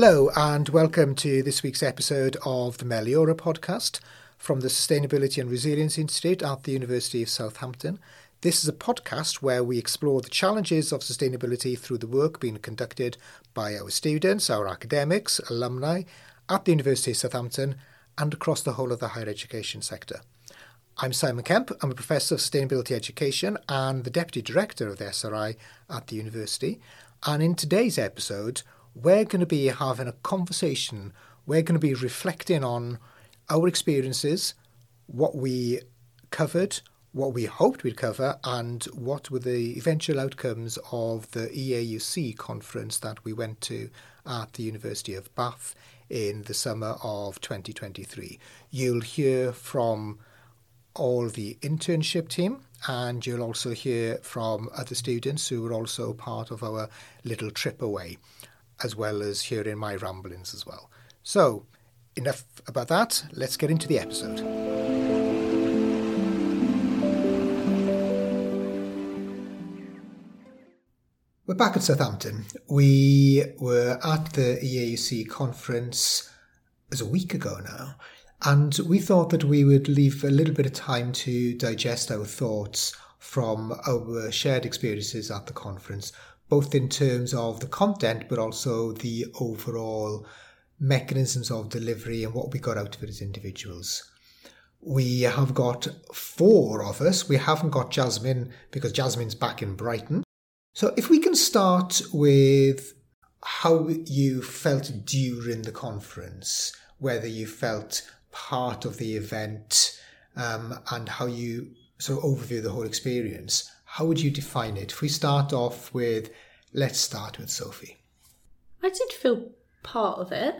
Hello, and welcome to this week's episode of the Meliora podcast from the Sustainability and Resilience Institute at the University of Southampton. This is a podcast where we explore the challenges of sustainability through the work being conducted by our students, our academics, alumni at the University of Southampton, and across the whole of the higher education sector. I'm Simon Kemp. I'm a Professor of Sustainability Education and the Deputy Director of the SRI at the University. And in today's episode, we're going to be having a conversation. We're going to be reflecting on our experiences, what we covered, what we hoped we'd cover, and what were the eventual outcomes of the EAUC conference that we went to at the University of Bath in the summer of 2023. You'll hear from all the internship team, and you'll also hear from other students who were also part of our little trip away, as well as hearing my ramblings as well. So, enough about that, let's get into the episode. We're back at Southampton. We were at the EAUC conference as a week ago now, and we thought that we would leave a little bit of time to digest our thoughts from our shared experiences at the conference, both in terms of the content but also the overall mechanisms of delivery and what we got out of it as individuals. We have got four of us. We haven't got Jasmine because Jasmine's back in Brighton. So, if we can start with how you felt during the conference, whether you felt part of the event um, and how you sort of overview the whole experience, how would you define it? If we start off with, let's start with Sophie. I did feel part of it,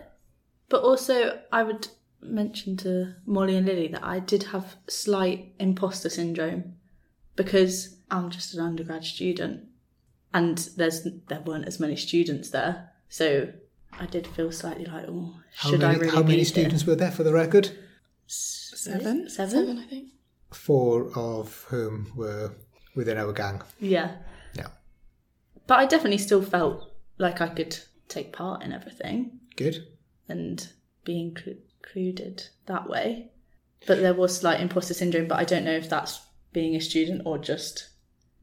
but also I would mention to Molly and Lily that I did have slight imposter syndrome because I'm just an undergrad student and there's there weren't as many students there, so I did feel slightly like, oh, should many, I really? How many students here? were there for the record? Seven? Seven? Seven, I think. Four of whom were within our gang. Yeah, Yeah, but I definitely still felt like I could take part in everything good. and be included that way. But there was slight imposter syndrome, but I don't know if that's being a student or just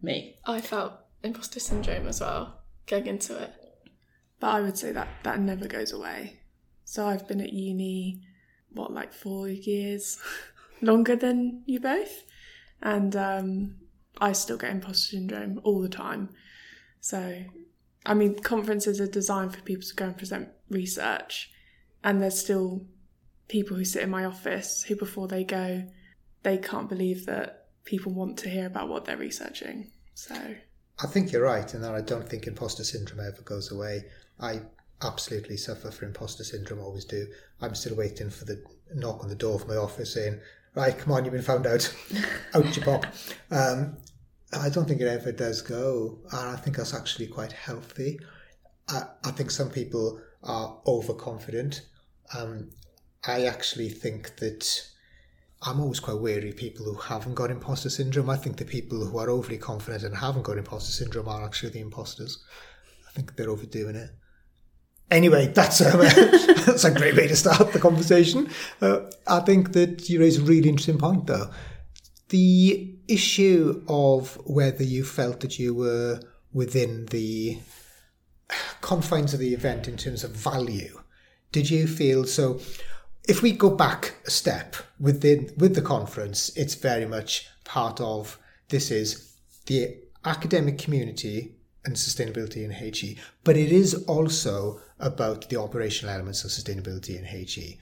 me. I felt imposter syndrome as well, going into it. But I would say that that never goes away. So I've been at uni, what, like four years longer than you both. And um, I still get imposter syndrome all the time. So, I mean, conferences are designed for people to go and present research. And there's still people who sit in my office who, before they go, they can't believe that people want to hear about what they're researching. So, I think you're right, in that I don't think imposter syndrome ever goes away. I absolutely suffer from imposter syndrome, always do. I'm still waiting for the knock on the door of my office saying, Right, come on, you've been found out. out you pop. Um, I don't think it ever does go, and I think that's actually quite healthy. I, I think some people are overconfident. Um, I actually think that I'm always quite wary of people who haven't got imposter syndrome. I think the people who are overly confident and haven't got imposter syndrome are actually the imposters. I think they're overdoing it. Anyway, that's um, that's a great way to start the conversation. Uh, I think that you raise a really interesting point, though. The issue of whether you felt that you were within the confines of the event in terms of value. Did you feel so? If we go back a step within with the conference, it's very much part of this is the academic community and sustainability in HE, but it is also about the operational elements of sustainability in HE.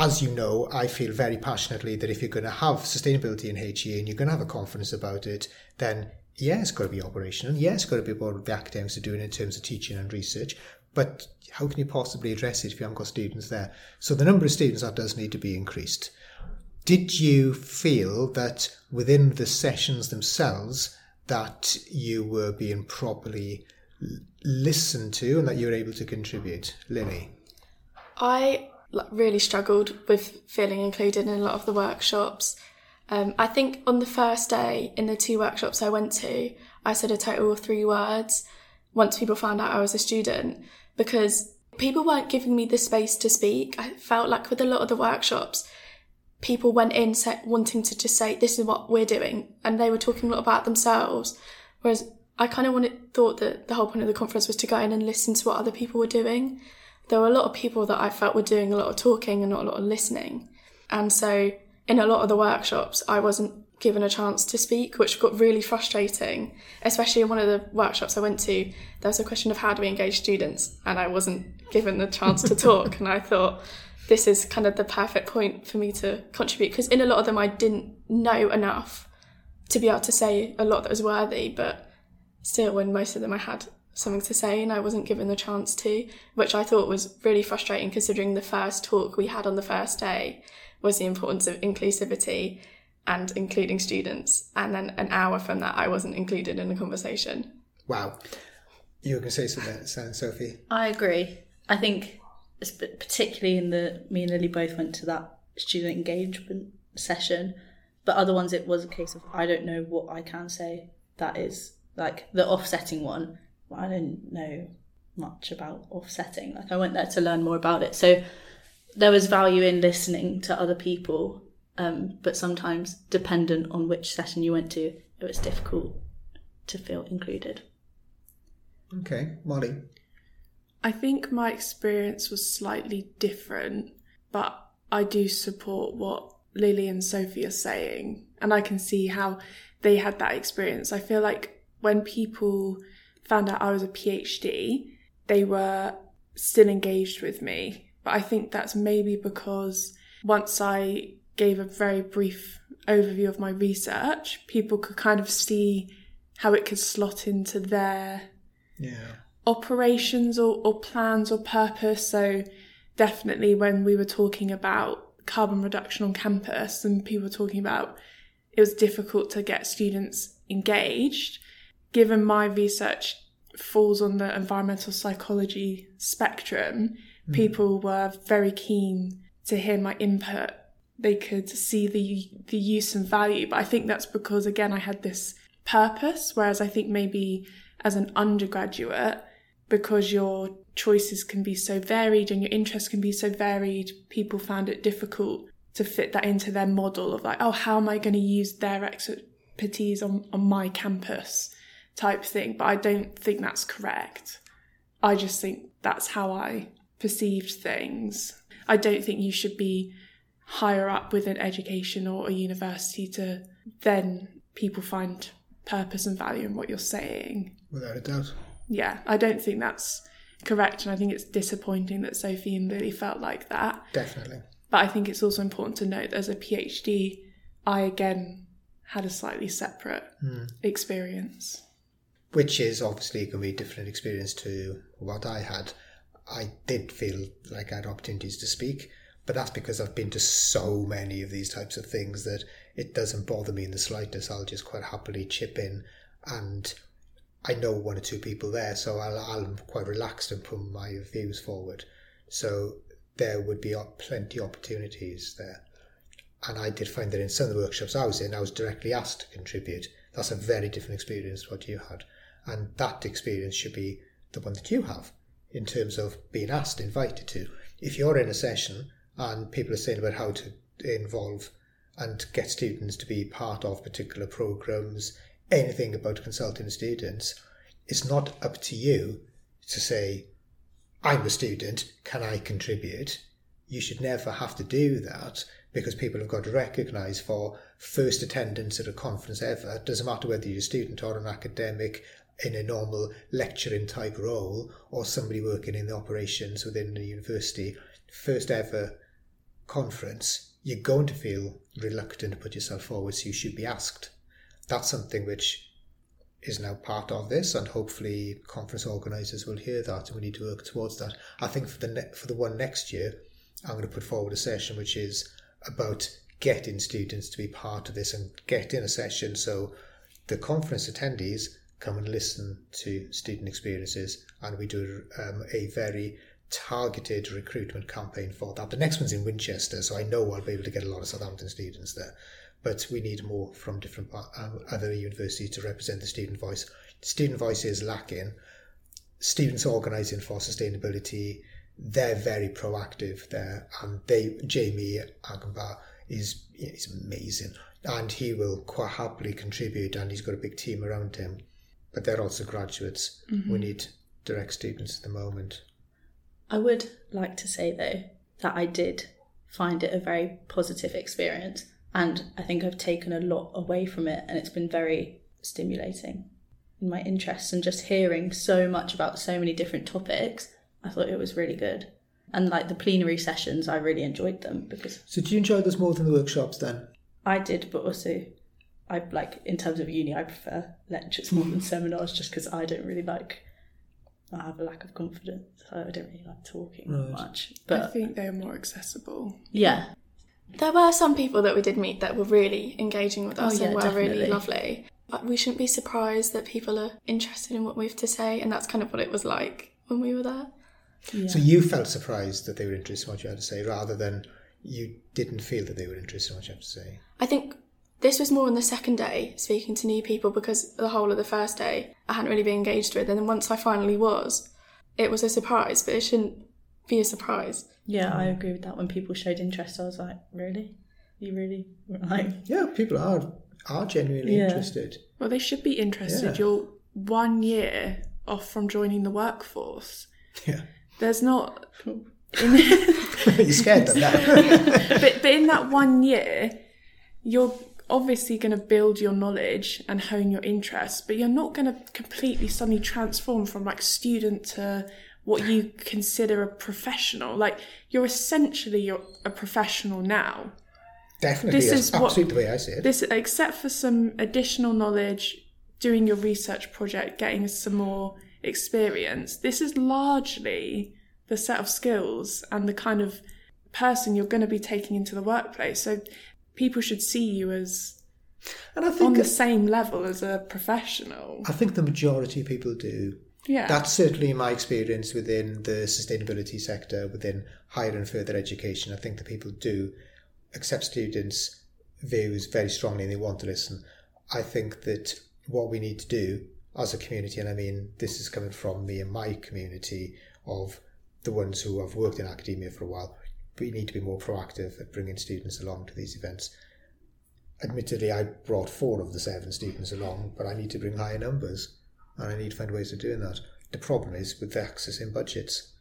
As you know, I feel very passionately that if you're going to have sustainability in HE and you're going to have a conference about it, then yeah, it's got to be operational. Yeah, it's got to be what the academics are doing in terms of teaching and research. But how can you possibly address it if you haven't got students there? So the number of students that does need to be increased. Did you feel that within the sessions themselves that you were being properly listened to and that you were able to contribute, Lily? I like, really struggled with feeling included in a lot of the workshops. Um, I think on the first day in the two workshops I went to, I said a total of three words once people found out I was a student because people weren't giving me the space to speak. I felt like with a lot of the workshops, people went in set, wanting to just say, this is what we're doing. And they were talking a lot about themselves. Whereas I kind of wanted, thought that the whole point of the conference was to go in and listen to what other people were doing. There were a lot of people that I felt were doing a lot of talking and not a lot of listening. And so in a lot of the workshops, I wasn't given a chance to speak, which got really frustrating. Especially in one of the workshops I went to, there was a question of how do we engage students, and I wasn't given the chance to talk. and I thought, this is kind of the perfect point for me to contribute because in a lot of them I didn't know enough to be able to say a lot that was worthy, but still, in most of them I had something to say and I wasn't given the chance to, which I thought was really frustrating considering the first talk we had on the first day was the importance of inclusivity and including students. And then an hour from that, I wasn't included in the conversation. Wow. You were going to say something, Sophie? I agree. I think, particularly in the, me and Lily both went to that student engagement session, but other ones it was a case of I don't know what I can say. That is like the offsetting one. I didn't know much about offsetting. Like I went there to learn more about it. So there was value in listening to other people um, but sometimes, dependent on which session you went to, it was difficult to feel included. Okay, Molly. I think my experience was slightly different, but I do support what Lily and Sophie are saying, and I can see how they had that experience. I feel like when people found out I was a PhD, they were still engaged with me, but I think that's maybe because once I gave a very brief overview of my research, people could kind of see how it could slot into their yeah. operations or, or plans or purpose. So definitely when we were talking about carbon reduction on campus and people were talking about it was difficult to get students engaged, given my research falls on the environmental psychology spectrum, mm. people were very keen to hear my input they could see the the use and value. But I think that's because again I had this purpose, whereas I think maybe as an undergraduate, because your choices can be so varied and your interests can be so varied, people found it difficult to fit that into their model of like, oh, how am I going to use their expertise on, on my campus type thing. But I don't think that's correct. I just think that's how I perceived things. I don't think you should be higher up within education or a university to then people find purpose and value in what you're saying. Without a doubt. Yeah, I don't think that's correct, and I think it's disappointing that Sophie and Lily felt like that. Definitely. But I think it's also important to note that as a PhD, I again had a slightly separate mm. experience. Which is obviously going to be a different experience to what I had. I did feel like I had opportunities to speak, but that's because I've been to so many of these types of things that it doesn't bother me in the slightest. I'll just quite happily chip in, and I know one or two people there, so I'll, I'm quite relaxed and put my views forward. So there would be plenty of opportunities there. And I did find that in some of the workshops I was in, I was directly asked to contribute. That's a very different experience to what you had. And that experience should be the one that you have in terms of being asked, invited to. If you're in a session and people are saying about how to involve and get students to be part of particular programs, anything about consulting students, it's not up to you to say, I'm a student, can I contribute? You should never have to do that because people have got to recognise for first attendance at a conference ever, it doesn't matter whether you're a student or an academic in a normal lecturing type role or somebody working in the operations within the university, first ever conference, you're going to feel reluctant to put yourself forward, so you should be asked. That's something which is now part of this, and hopefully conference organisers will hear that, and we need to work towards that. I think for the ne- for the one next year, I'm going to put forward a session which is about getting students to be part of this and getting a session so the conference attendees come and listen to student experiences, and we do um, a very targeted recruitment campaign for that. The next one's in Winchester, so I know I'll be able to get a lot of Southampton students there. But we need more from different um, other universities to represent the student voice. Student voice is lacking. Students organising for sustainability, they're very proactive there, and they Jamie Agombar is is amazing, and he will quite happily contribute, and he's got a big team around him. But they're also graduates. We mm-hmm. need direct students at the moment. I would like to say though that I did find it a very positive experience and I think I've taken a lot away from it and it's been very stimulating in my interests and just hearing so much about so many different topics. I thought it was really good. And like the plenary sessions, I really enjoyed them because So, do you enjoy those more than the workshops then? I did, but also I like in terms of uni, I prefer lectures more than seminars just because I don't really like. I have a lack of confidence, so I don't really like talking Right. much. But I think they're more accessible. yeah, There were some people that we did meet that were really engaging with oh, us Oh, yeah, and were really lovely. But we shouldn't be surprised that people are interested in what we have to say, and that's kind of what it was like when we were there. yeah. So, you felt surprised that they were interested in what you had to say rather than you didn't feel that they were interested in what you had to say. I think this was more on the second day, speaking to new people, because the whole of the first day I hadn't really been engaged with, and then once I finally was, it was a surprise, but it shouldn't be a surprise. Yeah, I mm. agree with that. When people showed interest, I was like, really? You really? Like, Yeah, people are are genuinely Yeah. interested. Well, they should be interested. Yeah. You're one year off from joining the workforce. Yeah. There's not. In, You're scared of that. but, but in that one year, you're obviously going to build your knowledge and hone your interests, but you're not going to completely suddenly transform from like student to what you consider a professional. Like you're essentially you're a professional now. Definitely, This is what- absolutely the way I see it. This, except for some additional knowledge, doing your research project, getting some more experience, this is largely the set of skills and the kind of person you're going to be taking into the workplace. So people should see you as and I on think the same level as a professional. I think the majority of people do. Yeah. That's certainly my experience within the sustainability sector, within higher and further education. I think that people do accept students' views very strongly and they want to listen. I think that what we need to do as a community, and I mean, this is coming from me and my community of the ones who have worked in academia for a while, we need to be more proactive at bringing students along to these events. Admittedly, I brought four of the seven students along, but I need to bring higher numbers and I need to find ways of doing that. The problem is with the access accessing budgets,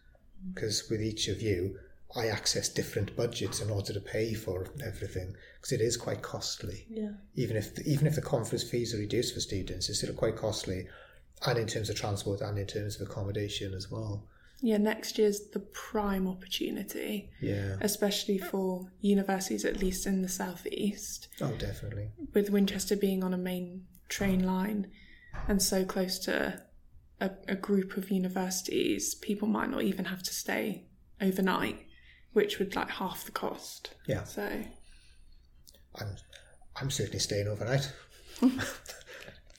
because with each of you, I access different budgets in order to pay for everything, because it is quite costly. yeah. Even if the, even if the conference fees are reduced for students, it's still quite costly, and in terms of transport and in terms of accommodation as well. Yeah, next year's the prime opportunity, Yeah. especially for universities, at least in the southeast. Oh, definitely. with Winchester being on a main train line and so close to a, a group of universities, people might not even have to stay overnight, which would like half the cost. Yeah. So I'm I'm certainly staying overnight.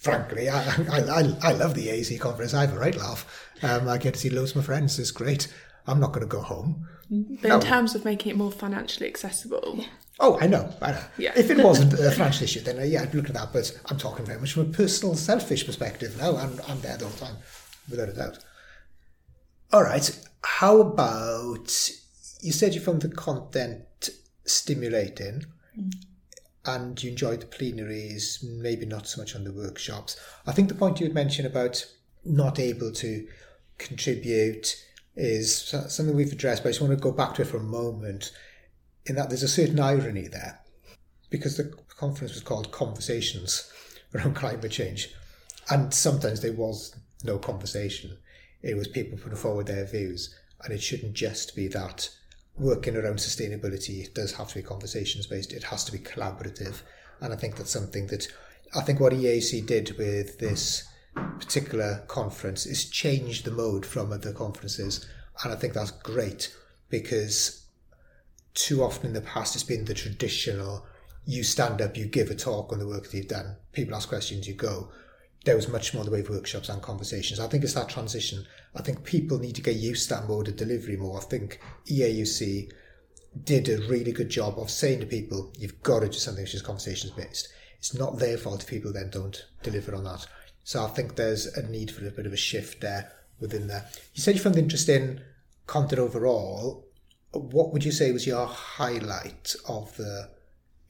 Frankly, I, I, I, I love the AZ conference. I have a right laugh. Um, I get to see loads of my friends. It's great. I'm not going to go home. but No. in terms of making it more financially accessible, Oh, I know, I know. Yeah. If it wasn't a financial issue, then uh, yeah, I'd look at that. But I'm talking very much from a personal, selfish perspective now. I'm, I'm there the whole time, without a doubt. All right. How about you said you found the content stimulating and you enjoyed the plenaries, maybe not so much on the workshops. I think the point you had mentioned about not able to contribute is something we've addressed, but I just want to go back to it for a moment in that there's a certain irony there because the conference was called Conversations around climate change, and sometimes there was no conversation. It was people putting forward their views, and it shouldn't just be that. Working around sustainability it does have to be conversations based. It has to be collaborative, and I think that's something that I think what EAUC did with this particular conference is change the mode from other conferences, and I think that's great because too often in the past it's been the traditional you stand up, you give a talk on the work that you've done, people ask questions, you go. There was much more the way of workshops and conversations. I think it's that transition. I think people need to get used to that mode of delivery more. I think EAUC did a really good job of saying to people, you've got to do something which is conversations based. It's not their fault if people then don't deliver on that. So I think there's a need for a bit of a shift there within there. You said you found interest in content overall, what would you say was your highlight of the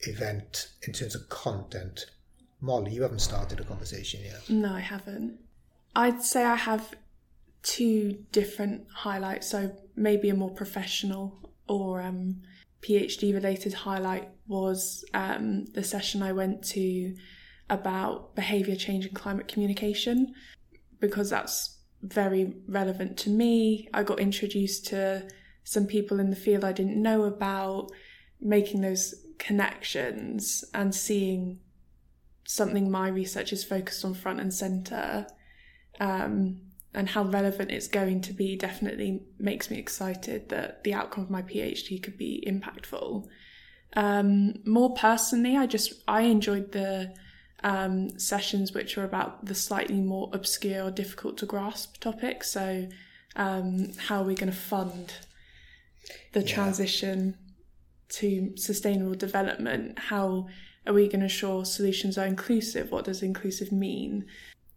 event in terms of content? Molly, you haven't started a conversation yet. No, I haven't. I'd say I have two different highlights. So maybe a more professional or um, PhD related highlight was um, the session I went to about behaviour change and climate communication because that's very relevant to me. I got introduced to some people in the field I didn't know about, making those connections and seeing something my research is focused on front and centre um, and how relevant it's going to be definitely makes me excited that the outcome of my PhD could be impactful. Um, more personally, I just I enjoyed the um, sessions which are about the slightly more obscure or difficult to grasp topics. So, um, how are we going to fund the Yeah. transition to sustainable development? How are we going to ensure solutions are inclusive? What does inclusive mean?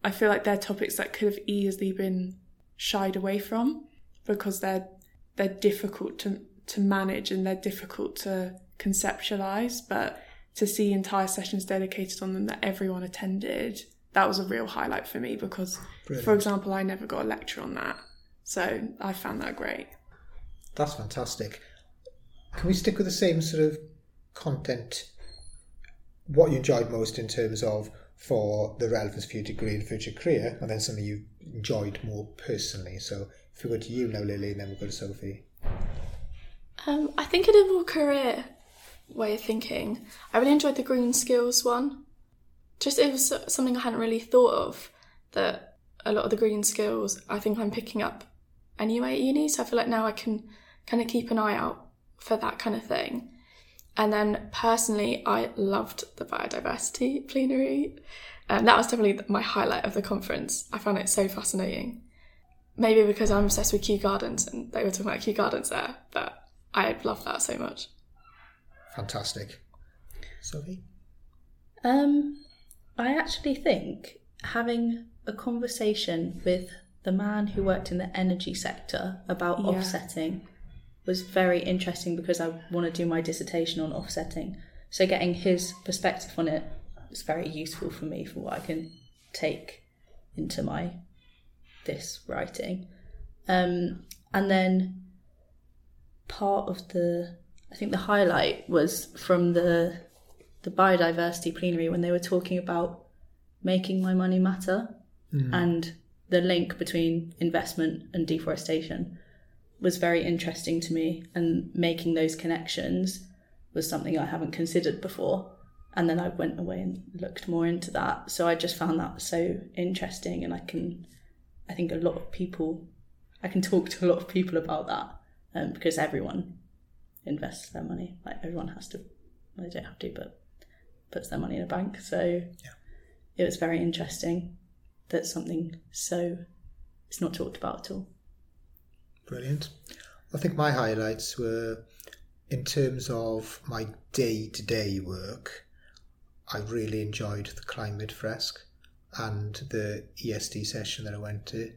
I feel like they're topics that could have easily been shied away from because they're they're difficult to to manage and they're difficult to conceptualize. But to see entire sessions dedicated on them that everyone attended, that was a real highlight for me because, for example, I never got a lecture on that. So I found that great. That's fantastic. Can we stick with the same sort of content? What you enjoyed most in terms of for the relevance for your degree and future career, and then something you enjoyed more personally. So if we go to you now, Lily, and then we'll go to Sophie. Um, I think in a more career way of thinking, I really enjoyed the green skills one. Just it was something I hadn't really thought of that a lot of the green skills I think I'm picking up anyway at uni. So I feel like now I can kind of keep an eye out for that kind of thing. And then personally, I loved the biodiversity plenary. Um, that was definitely my highlight of the conference. I found it so fascinating. Maybe because I'm obsessed with Kew Gardens and they were talking about Kew Gardens there, but I love that so much. Fantastic. Sophie? Um, I actually think having a conversation with the man who worked in the energy sector about Yeah. offsetting was very interesting because I want to do my dissertation on offsetting. So getting his perspective on it was very useful for me for what I can take into my this writing. Um, and then part of the I think the highlight was from the the biodiversity plenary when they were talking about making my money matter and the link between investment and deforestation was very interesting to me and making those connections was something I haven't considered before. And then I went away and looked more into that. So I just found that so interesting and I can I think a lot of people I can talk to a lot of people about that um, because everyone invests their money like everyone has to well, they don't have to but puts their money in a bank so it was very interesting that something so it's not talked about at all Brilliant. I think my highlights were in terms of my day to day work. I really enjoyed the Climate Fresk and the ESD session that I went to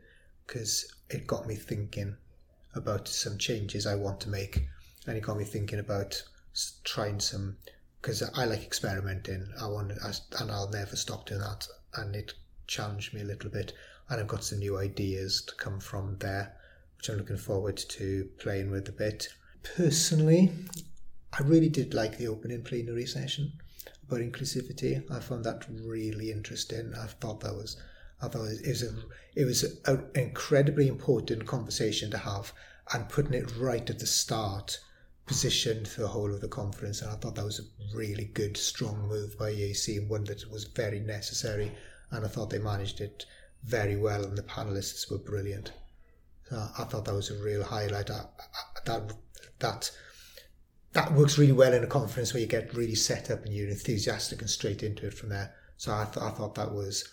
because it got me thinking about some changes I want to make and it got me thinking about trying some because I like experimenting. I want I, and I'll never stop doing that. And it challenged me a little bit, and I've got some new ideas to come from there, which I'm looking forward to playing with a bit. Personally, I really did like the opening plenary session about inclusivity. I found that really interesting. I thought that was, I thought it was a, it was an incredibly important conversation to have, and putting it right at the start positioned for the whole of the conference. And I thought that was a really good, strong move by EAUC and one that was very necessary. And I thought they managed it very well, and the panelists were brilliant. So I thought that was a real highlight. I, I, that that that works really well in a conference where you get really set up and you're enthusiastic and straight into it from there. So I, th- I thought that was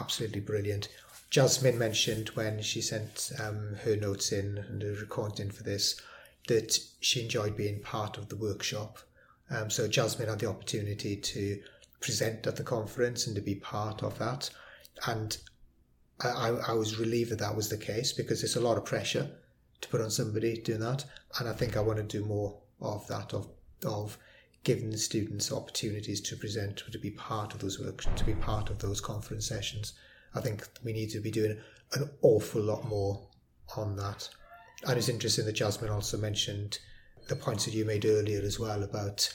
absolutely brilliant. Jasmine mentioned when she sent um, her notes in and the recording for this that she enjoyed being part of the workshop. Um, so Jasmine had the opportunity to present at the conference and to be part of that. And I, I, was relieved that that was the case because it's a lot of pressure to put on somebody doing that. And I think I want to do more of that, of of giving the students opportunities to present, to be part of those works, to be part of those conference sessions. I think we need to be doing an awful lot more on that. And it's interesting that Jasmine also mentioned the points that you made earlier as well about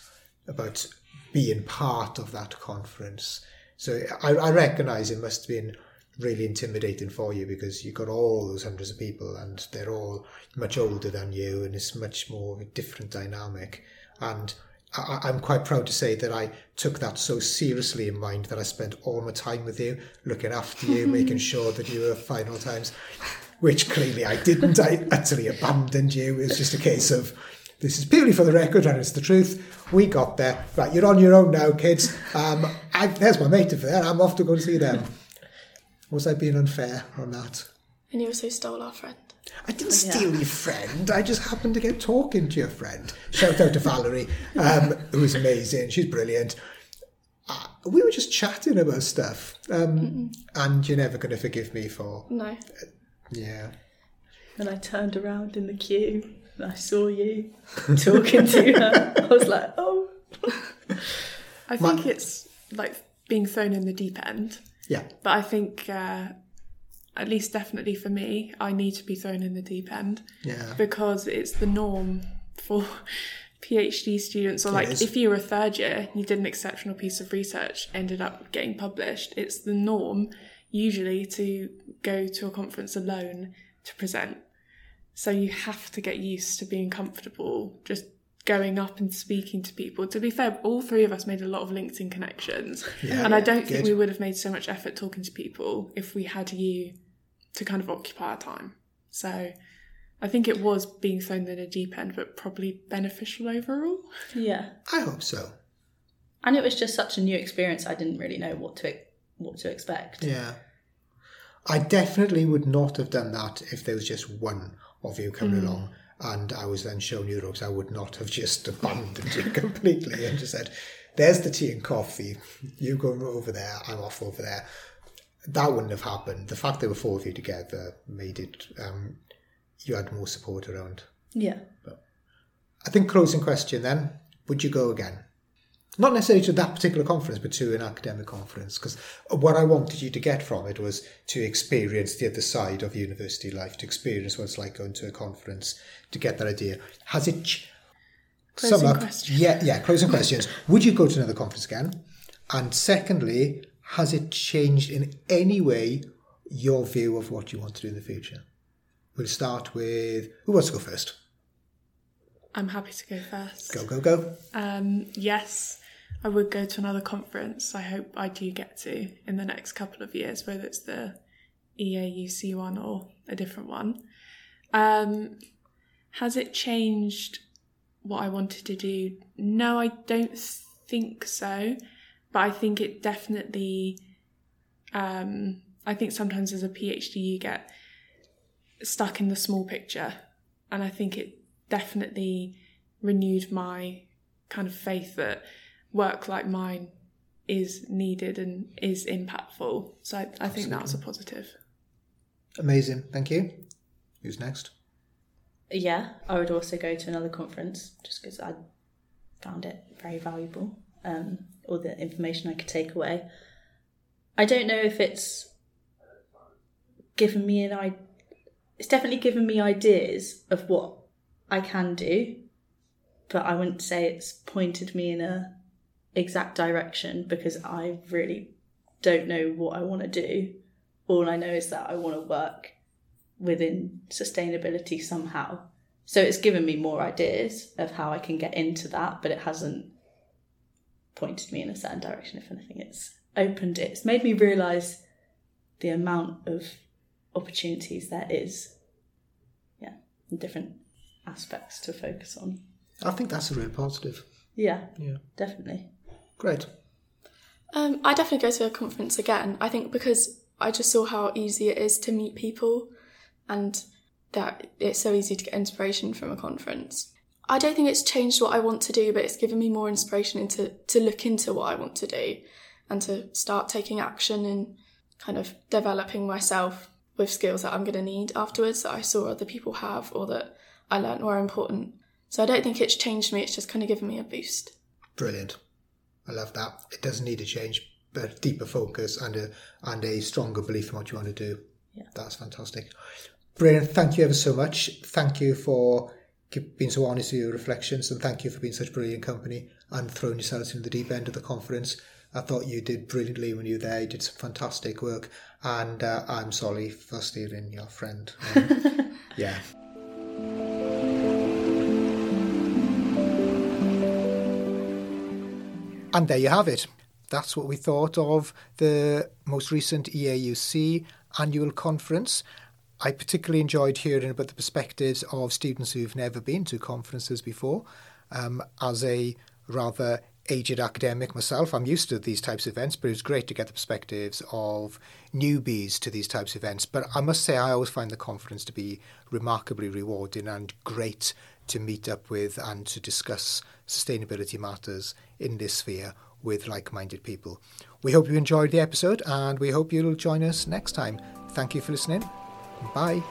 about being part of that conference. So I, I recognise it must have been really intimidating for you because you've got all those hundreds of people and they're all much older than you and it's much more of a different dynamic. And I, I'm quite proud to say that I took that so seriously in mind that I spent all my time with you, looking after you, making sure that you were final times, which clearly I didn't. I utterly abandoned you. It was just a case of this is purely for the record and it's the truth. We got there. Right, you're on your own now, kids. Um, I, there's my mate over there. I'm off to go and see them. Was I being unfair on that? And you also stole our friend. I didn't steal your friend. I just happened to get talking to your friend. Shout out to Valerie, um, who's amazing. She's brilliant. Uh, we were just chatting about stuff, um, and you're never going to forgive me for No. Yeah. And I turned around in the queue and I saw you talking to her. I was like, oh. I think it's like being thrown in the deep end. Yeah, But I think, uh, at least definitely for me, I need to be thrown in the deep end yeah, because it's the norm for PhD students. Or like if you were a third year, you did an exceptional piece of research, ended up getting published. It's the norm usually to go to a conference alone to present. So you have to get used to being comfortable just going up and speaking to people. To be fair, all three of us made a lot of LinkedIn connections. Yeah. and I don't think Good. we would have made so much effort talking to people if we had you to kind of occupy our time. So I think it was being thrown in a deep end, but probably beneficial overall. Yeah. I hope so. And it was just such a new experience. I didn't really know what to what to expect. Yeah, I definitely would not have done that if there was just one of you coming along. And I was then shown ropes. I would not have just abandoned you completely and just said, "There's the tea and coffee. You go over there. I'm off over there." That wouldn't have happened. The fact there were four of you together made it. Um, you had more support around. Yeah. I think closing question then: Would you go again? Not necessarily to that particular conference, but to an academic conference. Because what I wanted you to get from it was to experience the other side of university life, to experience what it's like going to a conference, to get that idea. Has it? Ch- Closing up- question. Yeah, yeah. Closing questions. Would you go to another conference again? And secondly, has it changed in any way your view of what you want to do in the future? We'll start with who wants to go first. I'm happy to go first. Go, go, go. Um, yes, I would go to another conference. I hope I do get to in the next couple of years, whether it's the EAUC one or a different one. Um, has it changed what I wanted to do? No, I don't think so. But I think it definitely. Um, I think sometimes as a PhD you get stuck in the small picture, and I think it definitely renewed my kind of faith that work like mine is needed and is impactful. So I, I think that's a positive. Amazing. Thank you. Who's next? Yeah, I would also go to another conference just because I found it very valuable. Um, all the information I could take away. I don't know if it's given me an I. It's definitely given me ideas of what I can do, but I wouldn't say it's pointed me in a exact direction because I really don't know what I want to do. All I know is that I want to work within sustainability somehow. So it's given me more ideas of how I can get into that, but it hasn't pointed me in a certain direction. If anything, it's opened it. It's made me realise the amount of opportunities there is. Yeah, and different aspects to focus on. I think that's a real positive. Yeah, Yeah. definitely. Great. Um, I definitely go to a conference again. I think because I just saw how easy it is to meet people and that it's so easy to get inspiration from a conference. I don't think it's changed what I want to do, but it's given me more inspiration into to look into what I want to do and to start taking action and kind of developing myself with skills that I'm going to need afterwards that I saw other people have or that I learned were important. So I don't think it's changed me, it's just kind of given me a boost. Brilliant. I love that. It doesn't need a change, but deeper focus and a and a stronger belief in what you want to do. Yeah. That's fantastic. Brilliant. Thank you ever so much. Thank you for being so honest with your reflections and thank you for being such brilliant company and throwing yourselves into the deep end of the conference. I thought you did brilliantly when you were there. You did some fantastic work, and uh, I'm sorry for stealing your friend. Um, yeah. And there you have it. That's what we thought of the most recent EAUC annual conference. I particularly enjoyed hearing about the perspectives of students who've never been to conferences before. Um, as a rather aged academic myself, I'm used to these types of events, but it was great to get the perspectives of newbies to these types of events. But I must say, I always find the conference to be remarkably rewarding and great to meet up with and to discuss sustainability matters in this sphere with like minded people. We hope you enjoyed the episode and we hope you'll join us next time. Thank you for listening. Bye.